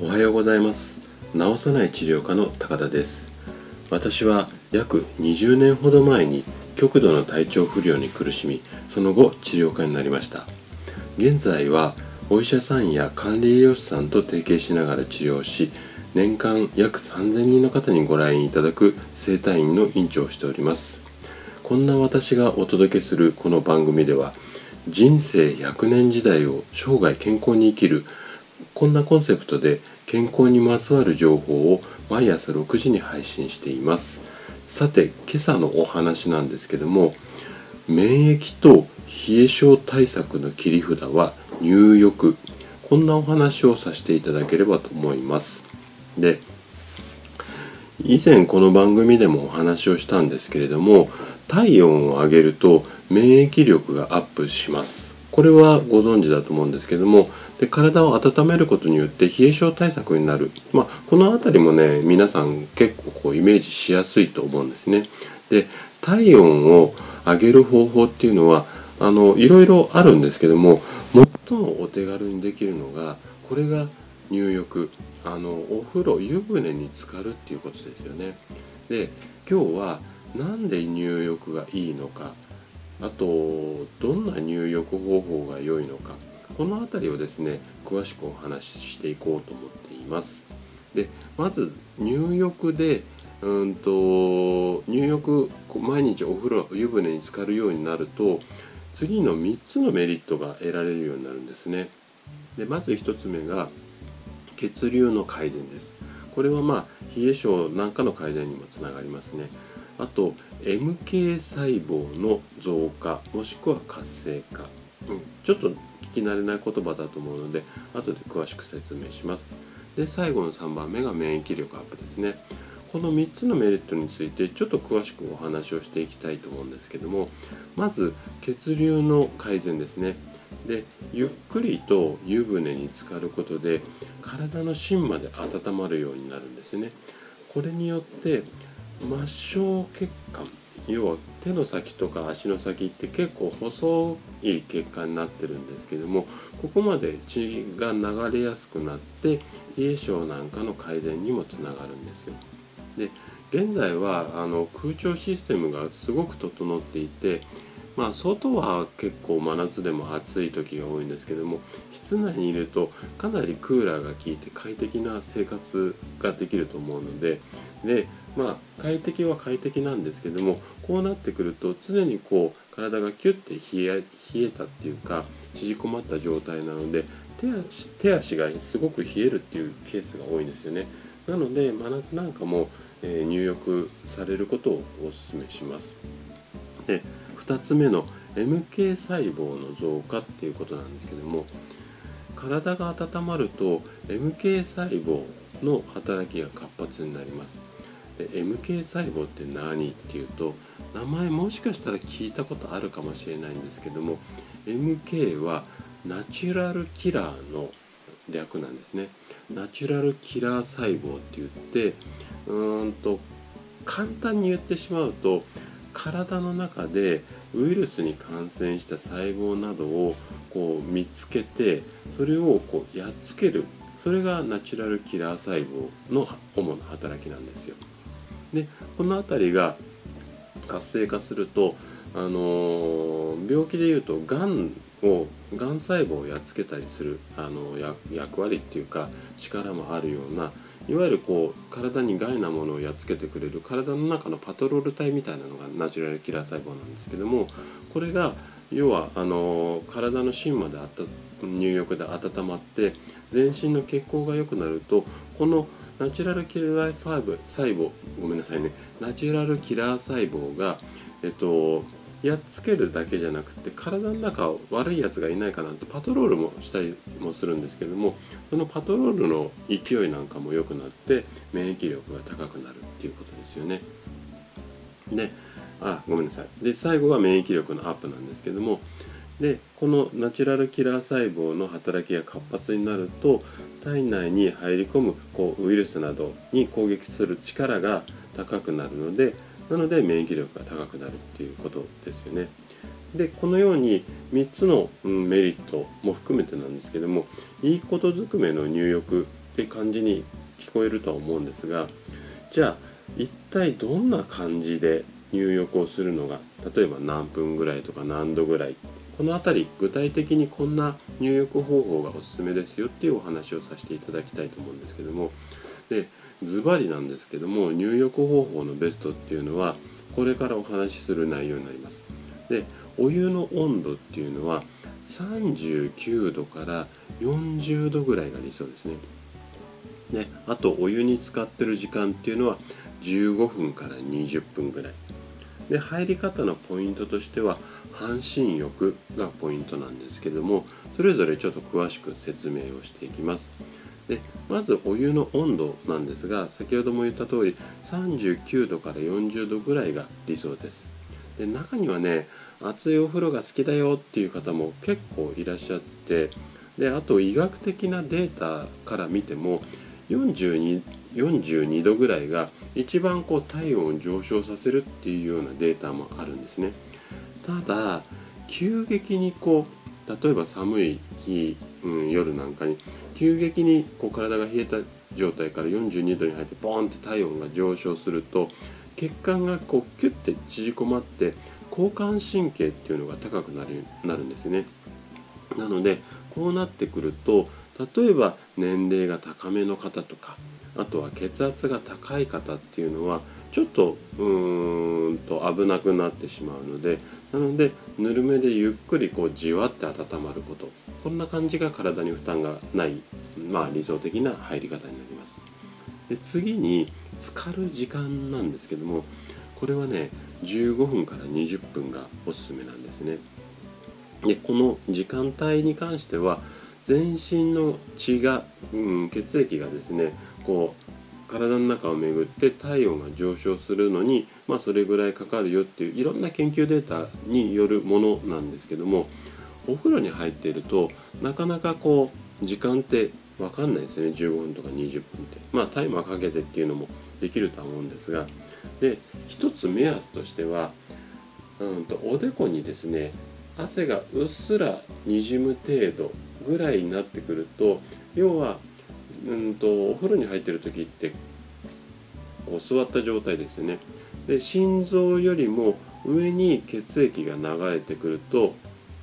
おはようございます。治さない治療科の高田です。私は約20年ほど前に極度の体調不良に苦しみその後治療科になりました。現在はお医者さんや管理栄養士さんと提携しながら治療し年間約3000人の方にご来院いただく整体院の院長をしております。こんな私がお届けするこの番組では人生100年時代を生涯健康に生きるこんなコンセプトで健康にまつわる情報を毎朝6時に配信しています。さて今朝のお話なんですけども免疫と冷え症対策の切り札は入浴。こんなお話をさせていただければと思います。で以前この番組でもお話をしたんですけれども体温を上げると免疫力がアップします。これはご存知だと思うんですけどもで体を温めることによって冷え症対策になる、まあ、この辺りもね皆さん結構こうイメージしやすいと思うんですね。で体温を上げる方法っていうのはあのいろいろあるんですけども最もお手軽にできるのがこれが入浴。あのお風呂湯船に浸かるっていうことですよね。で今日は何で入浴がいいのかあとどんな入浴方法が良いのかこの辺りをですね詳しくお話ししていこうと思っています。でまず入浴でうんと入浴毎日お風呂湯船に浸かるようになると次の3つのメリットが得られるようになるんですね。でまず1つ目が血流の改善です。これはまあ冷え性なんかの改善にもつながりますね。あと MK 細胞の増加もしくは活性化、うん、ちょっと聞き慣れない言葉だと思うので後で詳しく説明します。で最後の3番目が免疫力アップですね。この3つのメリットについてちょっと詳しくお話をしていきたいと思うんですけどもまず血流の改善ですね。でゆっくりと湯船に浸かることで体の芯まで温まるようになるんですね。これによって末梢血管要は手の先とか足の先って結構細い血管になってるんですけどもここまで血が流れやすくなって冷え性なんかの改善にもつながるんですよ。で現在はあの空調システムがすごく整っていてまあ外は結構真夏でも暑い時が多いんですけども室内にいるとかなりクーラーが効いて快適な生活ができると思うのででまあ快適は快適なんですけどもこうなってくると常にこう体がキュッて冷えたっていうか縮こまった状態なので手足手足がすごく冷えるっていうケースが多いんですよね。なので真夏なんかも、えー、入浴されることをお勧めします。で2つ目の MK 細胞の増加っていうことなんですけども体が温まると MK 細胞の働きが活発になりますで MK 細胞って何っていうと名前もしかしたら聞いたことあるかもしれないんですけども MK はナチュラルキラーの略なんですねナチュラルキラー細胞って言ってうーんと簡単に言ってしまうと体の中でウイルスに感染した細胞などをこう見つけてそれをこうやっつけるそれがナチュラルキラー細胞の主な働きなんですよ。でこの辺りが活性化すると、あのー、病気でいうとがんをがん細胞をやっつけたりするあの役割っていうか力もあるようないわゆるこう体に害なものをやっつけてくれる体の中のパトロール体みたいなのがナチュラルキラー細胞なんですけどもこれが要はあの体の芯まであった入浴で温まって全身の血行が良くなるとこのナチュラルキラー細胞ごめんなさいねナチュラルキラー細胞がえっとやっつけるだけじゃなくて体の中悪いやつがいないかなってパトロールもしたりもするんですけどもそのパトロールの勢いなんかも良くなって免疫力が高くなるっていうことですよね。であごめんなさいで最後は免疫力のアップなんですけどもでこのナチュラルキラー細胞の働きが活発になると体内に入り込むこうウイルスなどに攻撃する力が高くなるのでなので免疫力が高くなるっていうことですよね。でこのように3つの、メリットも含めてなんですけどもいいことずくめの入浴って感じに聞こえるとは思うんですがじゃあ一体どんな感じで入浴をするのが例えば何分ぐらいとか何度ぐらいこの辺り具体的にこんな入浴方法がおすすめですよっていうお話をさせていただきたいと思うんですけども。でズバリなんですけども入浴方法のベストっていうのはこれからお話しする内容になります。でお湯の温度っていうのは39度から40度ぐらいが理想ですね。であとお湯に使ってる時間っていうのは15分から20分ぐらい。で入り方のポイントとしては半身浴がポイントなんですけどもそれぞれちょっと詳しく説明をしていきます。でまずお湯の温度なんですが先ほども言った通り39度から40度ぐらいが理想です。で中にはね熱いお風呂が好きだよっていう方も結構いらっしゃってであと医学的なデータから見ても 42, 42度ぐらいが一番こう体温を上昇させるっていうようなデータもあるんですね。ただ急激にこう例えば寒い日、うん、夜なんかに急激にこう体が冷えた状態から42度に入ってボーンって体温が上昇すると血管がこうキュッて縮こまって交感神経っていうのが高くなるなるんですね。なのでこうなってくると例えば年齢が高めの方とかあとは血圧が高い方っていうのはちょっとうーんと危なくなってしまうのでなのでぬるめでゆっくりこうじわって温まること。こんな感じが体に負担がない、まあ、理想的な入り方になります。で次に浸かる時間なんですけどもこれはね15分から20分がおすすめなんですね。でこの時間帯に関しては全身の血が、うん、血液がですねこう体の中を巡って体温が上昇するのに、まあ、それぐらいかかるよっていういろんな研究データによるものなんですけどもお風呂に入っているとなかなかこう時間って分かんないですね。15分とか20分って。まあタイマーかけてっていうのもできるとは思うんですが。で一つ目安としてはうんとおでこにですね汗がうっすらにじむ程度ぐらいになってくると要はうんとお風呂に入ってる時ってこう座った状態ですよね。で心臓よりも上に血液が流れてくると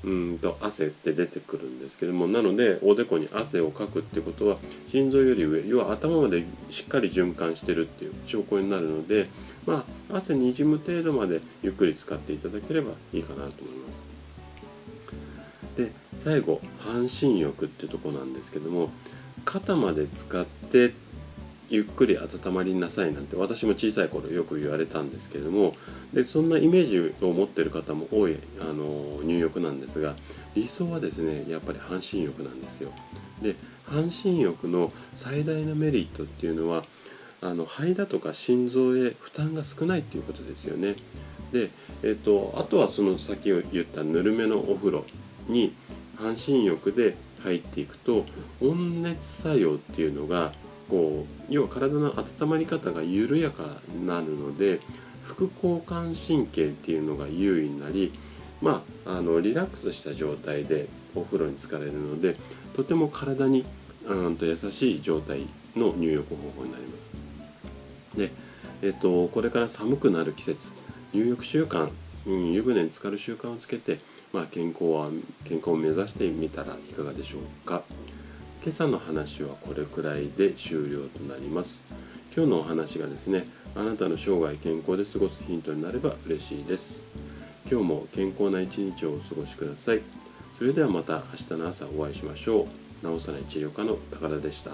うんと汗って出てくるんですけどもなのでおでこに汗をかくってことは心臓より上要は頭までしっかり循環してるっていう証拠になるのでまあ汗にじむ程度までゆっくり使っていただければいいかなと思います。で最後半身浴ってとこなんですけども肩まで使ってゆっくり温まりなさいなんて私も小さい頃よく言われたんですけどもでそんなイメージを持ってる方も多いあの入浴なんですが理想はですねやっぱり半身浴なんですよ。で半身浴の最大のメリットっていうのはあの肺だとか心臓へ負担が少ないっていうことですよね。で、えっと、あとはその先を言ったぬるめのお風呂に半身浴で入っていくと温熱作用っていうのがこう要は体の温まり方が緩やかになるので副交感神経っていうのが優位になりまあ、あのリラックスした状態でお風呂に浸かれるのでとても体にうんと優しい状態の入浴方法になります。で、えっと、これから寒くなる季節入浴習慣、うん、湯船に浸かる習慣をつけてまあ、健康は健康を目指してみたらいかがでしょうか。今朝の話はこれくらいで終了となります。今日のお話がですねあなたの生涯健康で過ごすヒントになれば嬉しいです。今日も健康な一日をお過ごしください。それではまた明日の朝お会いしましょう。治さない治療科の高田でした。